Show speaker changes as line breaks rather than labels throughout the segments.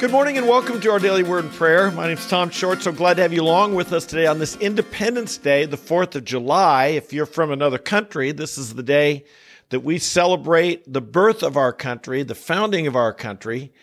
Good morning and welcome to our daily word and prayer. My name is Tom Short. So glad to have you along with us today on this Independence Day, the 4th of July. If you're from another country, this is the day that we celebrate the birth of our country, the founding of our country,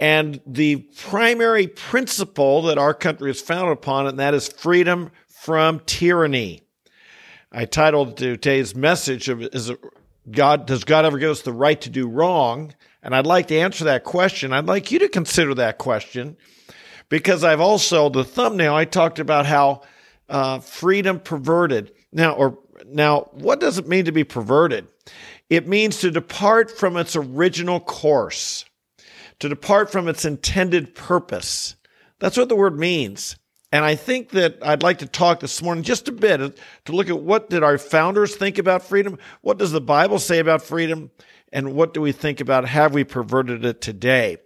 and the primary principle that our country is founded upon, and that is freedom from tyranny. I titled today's message of is God does God ever give us the right to do wrong? And I'd like to answer that question. I'd like you to consider that question because I've also, the thumbnail, I talked about how uh, freedom perverted. Now, or now, what does it mean to be perverted? It means to depart from its original course, to depart from its intended purpose. That's what the word means. And I think that I'd like to talk this morning just a bit to look at what did our founders think about freedom? What does the Bible say about freedom? And what do we think about have we perverted it today?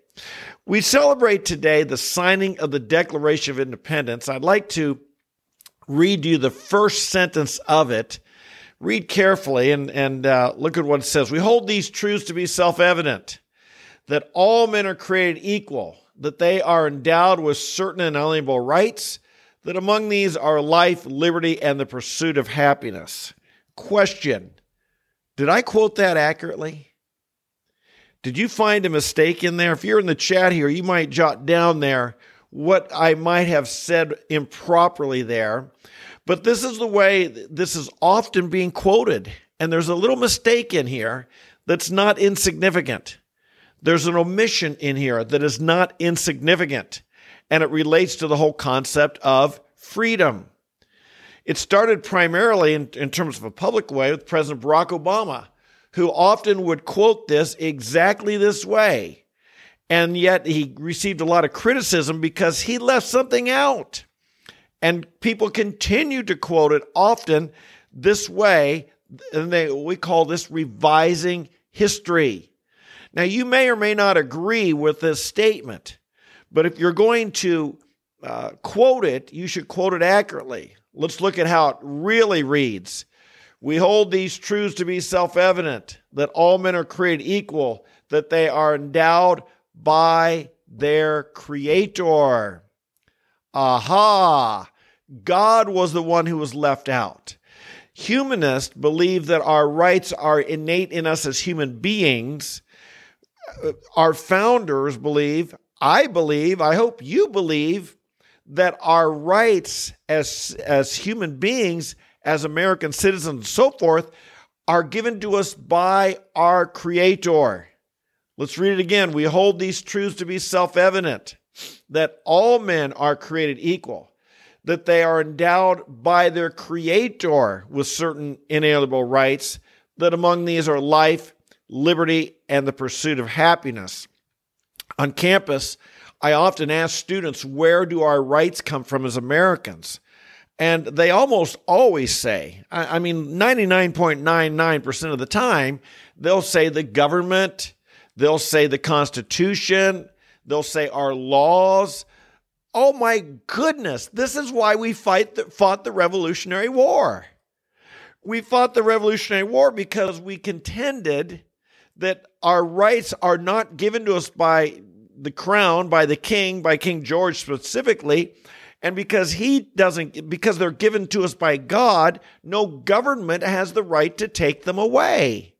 We celebrate today the signing of the Declaration of Independence. I'd like to read you the first sentence of it. Read carefully and, and uh, look at what it says. We hold these truths to be self evident that all men are created equal, that they are endowed with certain inalienable rights, that among these are life, liberty, and the pursuit of happiness. Question Did I quote that accurately? Did you find a mistake in there? If you're in the chat here, you might jot down there what I might have said improperly there. But this is the way this is often being quoted. And there's a little mistake in here that's not insignificant. There's an omission in here that is not insignificant. And it relates to the whole concept of freedom. It started primarily in, in terms of a public way with President Barack Obama who often would quote this exactly this way. And yet he received a lot of criticism because he left something out. And people continue to quote it often this way. And they, we call this revising history. Now, you may or may not agree with this statement, but if you're going to uh, quote it, you should quote it accurately. Let's look at how it really reads. We hold these truths to be self evident that all men are created equal, that they are endowed by their Creator. Aha! God was the one who was left out. Humanists believe that our rights are innate in us as human beings. Our founders believe, I believe, I hope you believe, that our rights as, as human beings as American citizens and so forth are given to us by our Creator. Let's read it again. We hold these truths to be self evident that all men are created equal, that they are endowed by their Creator with certain inalienable rights, that among these are life, liberty, and the pursuit of happiness. On campus, I often ask students, where do our rights come from as Americans? And they almost always say, I mean, 99.99% of the time, they'll say the government, they'll say the Constitution, they'll say our laws. Oh my goodness, this is why we fight the, fought the Revolutionary War. We fought the Revolutionary War because we contended that our rights are not given to us by the crown, by the king, by King George specifically, and because he doesn't, because they're given to us by God, no government has the right to take them away.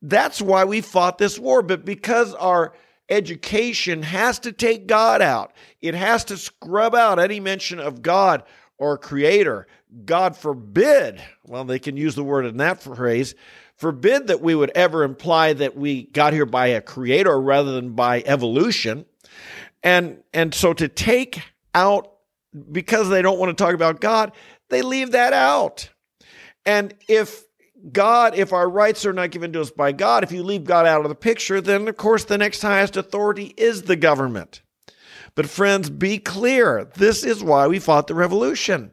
That's why we fought this war. But because our education has to take God out, it has to scrub out any mention of God or creator. God forbid, well, they can use the word in that phrase, forbid that we would ever imply that we got here by a creator rather than by evolution. And, and so to take out because they don't want to talk about God, they leave that out. And if God, if our rights are not given to us by God, if you leave God out of the picture, then of course the next highest authority is the government. But friends, be clear. This is why we fought the revolution.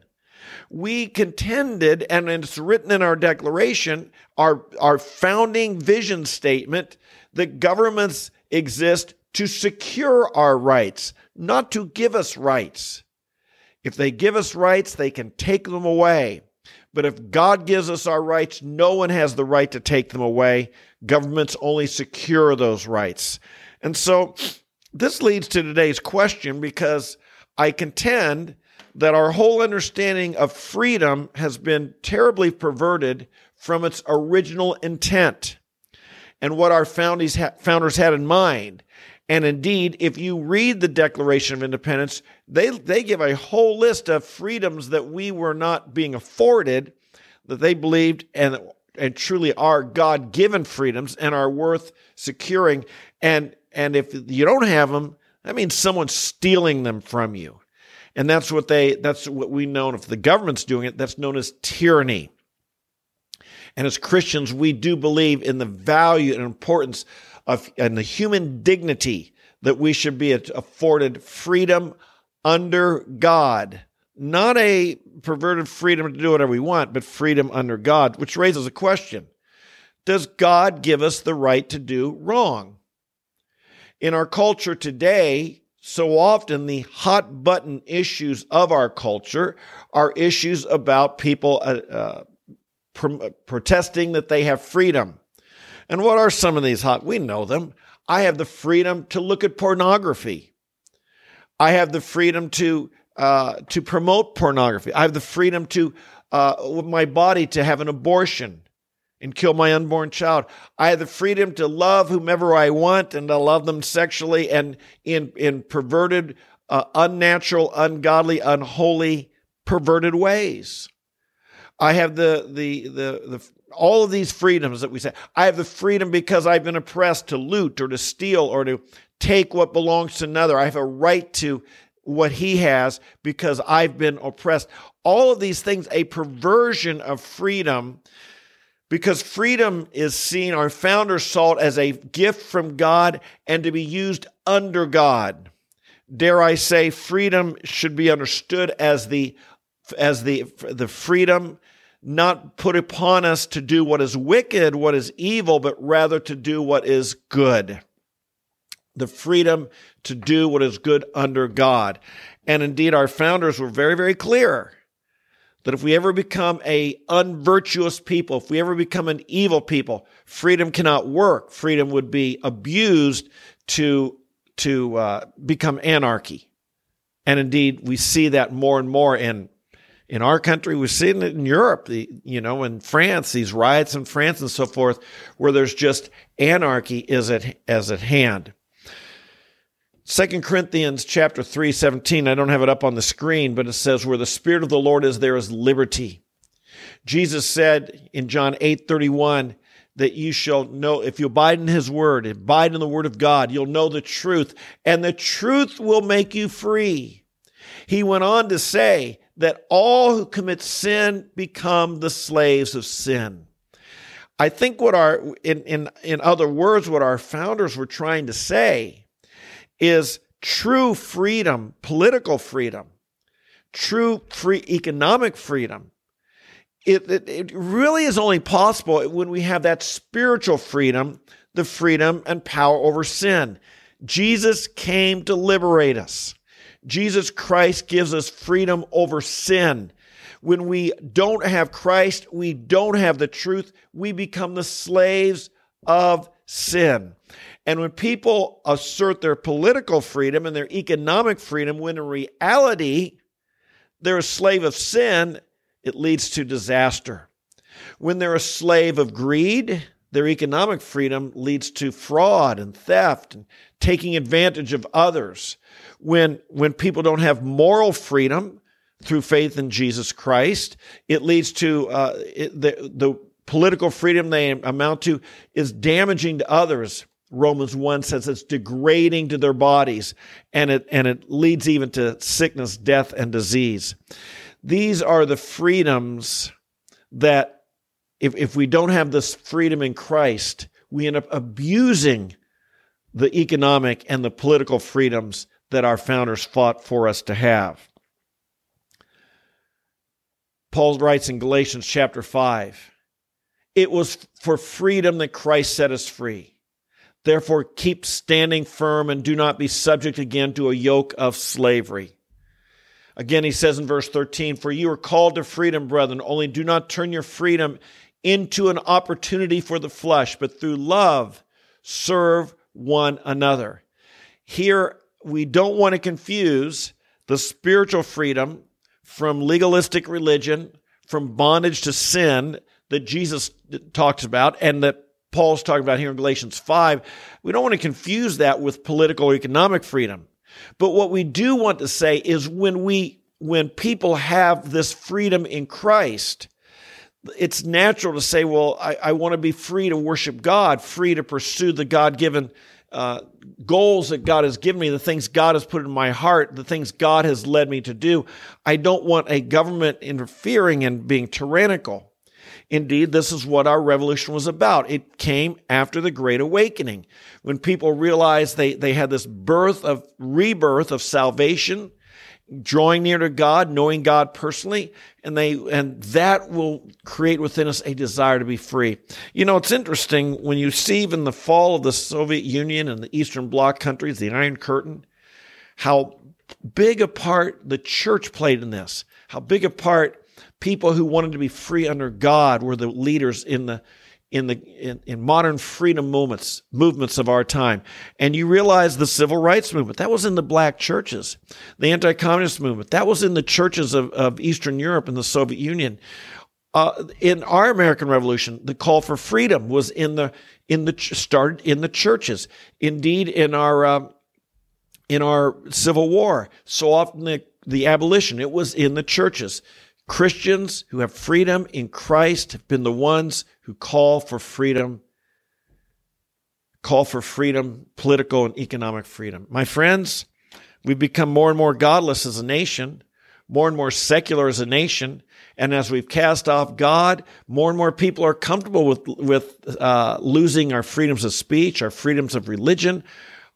We contended, and it's written in our declaration, our, our founding vision statement, that governments exist to secure our rights, not to give us rights. If they give us rights, they can take them away. But if God gives us our rights, no one has the right to take them away. Governments only secure those rights. And so this leads to today's question because I contend that our whole understanding of freedom has been terribly perverted from its original intent and what our founders had in mind. And indeed, if you read the Declaration of Independence, they, they give a whole list of freedoms that we were not being afforded, that they believed and, and truly are God given freedoms and are worth securing. And, and if you don't have them, that means someone's stealing them from you. And that's what they, that's what we know. And If the government's doing it, that's known as tyranny. And as Christians, we do believe in the value and importance of and the human dignity that we should be afforded freedom under God. Not a perverted freedom to do whatever we want, but freedom under God, which raises a question. Does God give us the right to do wrong? In our culture today, so often the hot button issues of our culture are issues about people uh, uh, pro- protesting that they have freedom. And what are some of these hot? We know them. I have the freedom to look at pornography. I have the freedom to uh, to promote pornography. I have the freedom to uh, with my body to have an abortion and kill my unborn child. I have the freedom to love whomever I want and to love them sexually and in in perverted, uh, unnatural, ungodly, unholy, perverted ways. I have the, the, the, the, all of these freedoms that we say. I have the freedom because I've been oppressed to loot or to steal or to take what belongs to another. I have a right to what he has because I've been oppressed. All of these things, a perversion of freedom, because freedom is seen, our founders saw it as a gift from God and to be used under God. Dare I say, freedom should be understood as the as the the freedom not put upon us to do what is wicked, what is evil, but rather to do what is good. The freedom to do what is good under God. And indeed, our founders were very, very clear that if we ever become a unvirtuous people, if we ever become an evil people, freedom cannot work. Freedom would be abused to, to uh, become anarchy. And indeed, we see that more and more in in our country. We've seen it in Europe, the, you know, in France, these riots in France and so forth, where there's just anarchy is at, as at hand. Second Corinthians chapter 3, 17, I don't have it up on the screen, but it says, where the Spirit of the Lord is, there is liberty. Jesus said in John 8, 31, that you shall know, if you abide in his word, abide in the word of God, you'll know the truth, and the truth will make you free. He went on to say that all who commit sin become the slaves of sin. I think what our, in, in, in other words, what our founders were trying to say is true freedom, political freedom, true free economic freedom. It, it, it really is only possible when we have that spiritual freedom, the freedom and power over sin. Jesus came to liberate us. Jesus Christ gives us freedom over sin. When we don't have Christ, we don't have the truth. We become the slaves of sin. And when people assert their political freedom and their economic freedom, when in reality they're a slave of sin, it leads to disaster. When they're a slave of greed, their economic freedom leads to fraud and theft and taking advantage of others when when people don't have moral freedom through faith in Jesus Christ, it leads to uh, it, the the political freedom they amount to is damaging to others. Romans 1 says it's degrading to their bodies and it and it leads even to sickness, death and disease. These are the freedoms that if, if we don't have this freedom in Christ, we end up abusing the economic and the political freedoms that our founders fought for us to have. Paul writes in Galatians chapter 5 It was for freedom that Christ set us free. Therefore, keep standing firm and do not be subject again to a yoke of slavery. Again, he says in verse 13, For you are called to freedom, brethren, only do not turn your freedom into an opportunity for the flesh, but through love serve one another. here we don't want to confuse the spiritual freedom from legalistic religion, from bondage to sin that Jesus talks about and that Paul's talking about here in Galatians 5. We don't want to confuse that with political or economic freedom. But what we do want to say is when we when people have this freedom in Christ, it's natural to say, well, I, I want to be free to worship God, free to pursue the God given uh, goals that God has given me, the things God has put in my heart, the things God has led me to do. I don't want a government interfering and being tyrannical. Indeed, this is what our revolution was about. It came after the Great Awakening, when people realized they, they had this birth of rebirth of salvation drawing near to God, knowing God personally, and they and that will create within us a desire to be free. You know, it's interesting when you see even the fall of the Soviet Union and the Eastern Bloc countries, the Iron Curtain, how big a part the church played in this. How big a part people who wanted to be free under God were the leaders in the in the in, in, modern freedom movements movements of our time. And you realize the civil rights movement that was in the black churches. The anti-communist movement that was in the churches of, of eastern europe and the soviet union. Uh, in our american revolution the call for freedom was in the in the started in the churches. Indeed in our uh, in our civil war so often the, the abolition it was in the churches Christians who have freedom in Christ have been the ones who call for freedom, call for freedom, political and economic freedom. My friends, we've become more and more godless as a nation, more and more secular as a nation. And as we've cast off God, more and more people are comfortable with, with uh, losing our freedoms of speech, our freedoms of religion,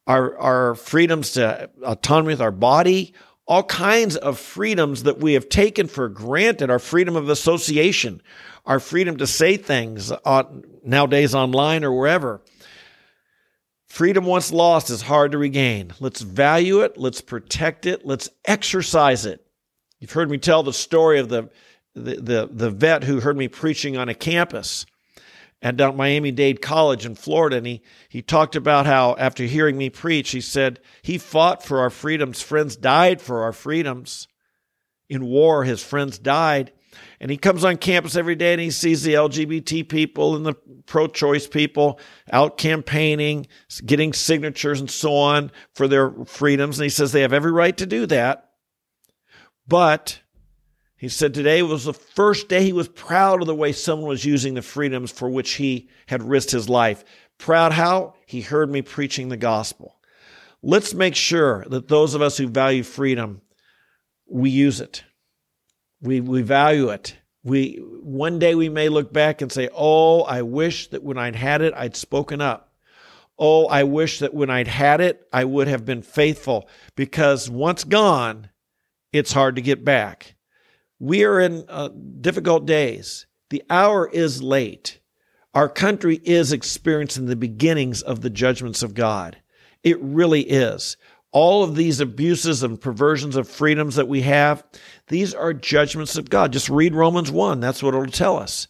our, our freedoms to autonomy with our body, all kinds of freedoms that we have taken for granted our freedom of association, our freedom to say things on, nowadays online or wherever. Freedom once lost is hard to regain. Let's value it, let's protect it, let's exercise it. You've heard me tell the story of the, the, the, the vet who heard me preaching on a campus and at Miami Dade College in Florida. And he, he talked about how, after hearing me preach, he said, He fought for our freedoms. Friends died for our freedoms. In war, his friends died. And he comes on campus every day and he sees the LGBT people and the pro choice people out campaigning, getting signatures and so on for their freedoms. And he says they have every right to do that. But he said today was the first day he was proud of the way someone was using the freedoms for which he had risked his life. Proud how? He heard me preaching the gospel. Let's make sure that those of us who value freedom, we use it. We, we value it. We, one day we may look back and say, Oh, I wish that when I'd had it, I'd spoken up. Oh, I wish that when I'd had it, I would have been faithful because once gone, it's hard to get back. We are in uh, difficult days. The hour is late. Our country is experiencing the beginnings of the judgments of God. It really is. All of these abuses and perversions of freedoms that we have, these are judgments of God. Just read Romans 1. That's what it'll tell us.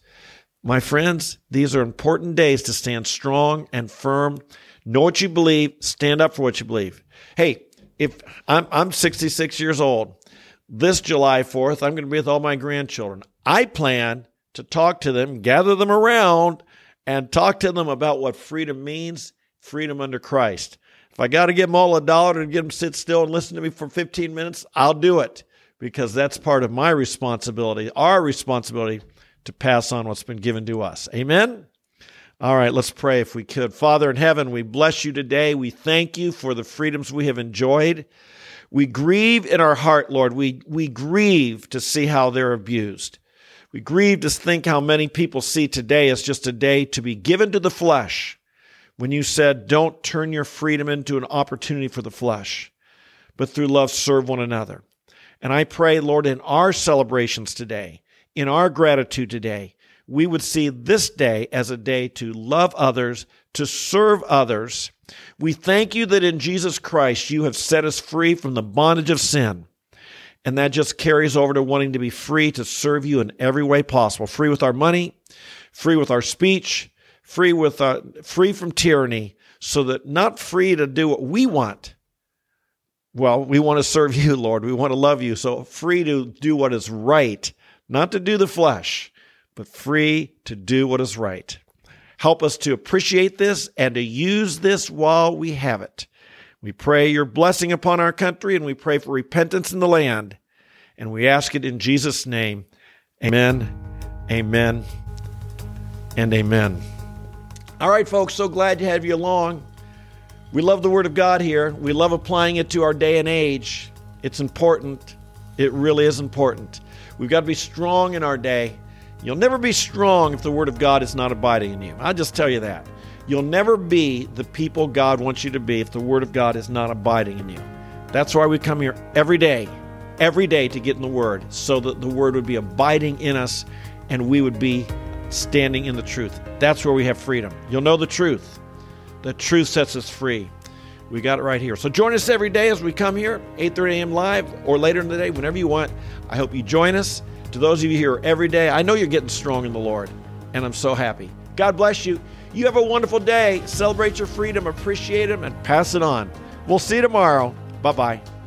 My friends, these are important days to stand strong and firm. Know what you believe, stand up for what you believe. Hey, if I'm, I'm 66 years old, this July 4th, I'm going to be with all my grandchildren. I plan to talk to them, gather them around, and talk to them about what freedom means freedom under Christ. If I got to give them all a dollar to get them sit still and listen to me for 15 minutes, I'll do it because that's part of my responsibility, our responsibility to pass on what's been given to us. Amen? All right, let's pray if we could. Father in heaven, we bless you today. We thank you for the freedoms we have enjoyed. We grieve in our heart, Lord. We, we grieve to see how they're abused. We grieve to think how many people see today as just a day to be given to the flesh when you said, don't turn your freedom into an opportunity for the flesh, but through love serve one another. And I pray, Lord, in our celebrations today, in our gratitude today, we would see this day as a day to love others, to serve others, we thank you that in Jesus Christ you have set us free from the bondage of sin. And that just carries over to wanting to be free to serve you in every way possible. Free with our money, free with our speech, free with uh, free from tyranny, so that not free to do what we want, well, we want to serve you, Lord. We want to love you. So free to do what is right, not to do the flesh, but free to do what is right. Help us to appreciate this and to use this while we have it. We pray your blessing upon our country and we pray for repentance in the land. And we ask it in Jesus' name. Amen, amen, and amen. All right, folks, so glad to have you along. We love the Word of God here. We love applying it to our day and age. It's important. It really is important. We've got to be strong in our day. You'll never be strong if the Word of God is not abiding in you. I'll just tell you that. You'll never be the people God wants you to be if the Word of God is not abiding in you. That's why we come here every day, every day to get in the Word, so that the Word would be abiding in us and we would be standing in the truth. That's where we have freedom. You'll know the truth. The truth sets us free. We got it right here. So join us every day as we come here, 8:30 a.m. live or later in the day, whenever you want. I hope you join us. To those of you here every day, I know you're getting strong in the Lord, and I'm so happy. God bless you. You have a wonderful day. Celebrate your freedom, appreciate Him, and pass it on. We'll see you tomorrow. Bye bye.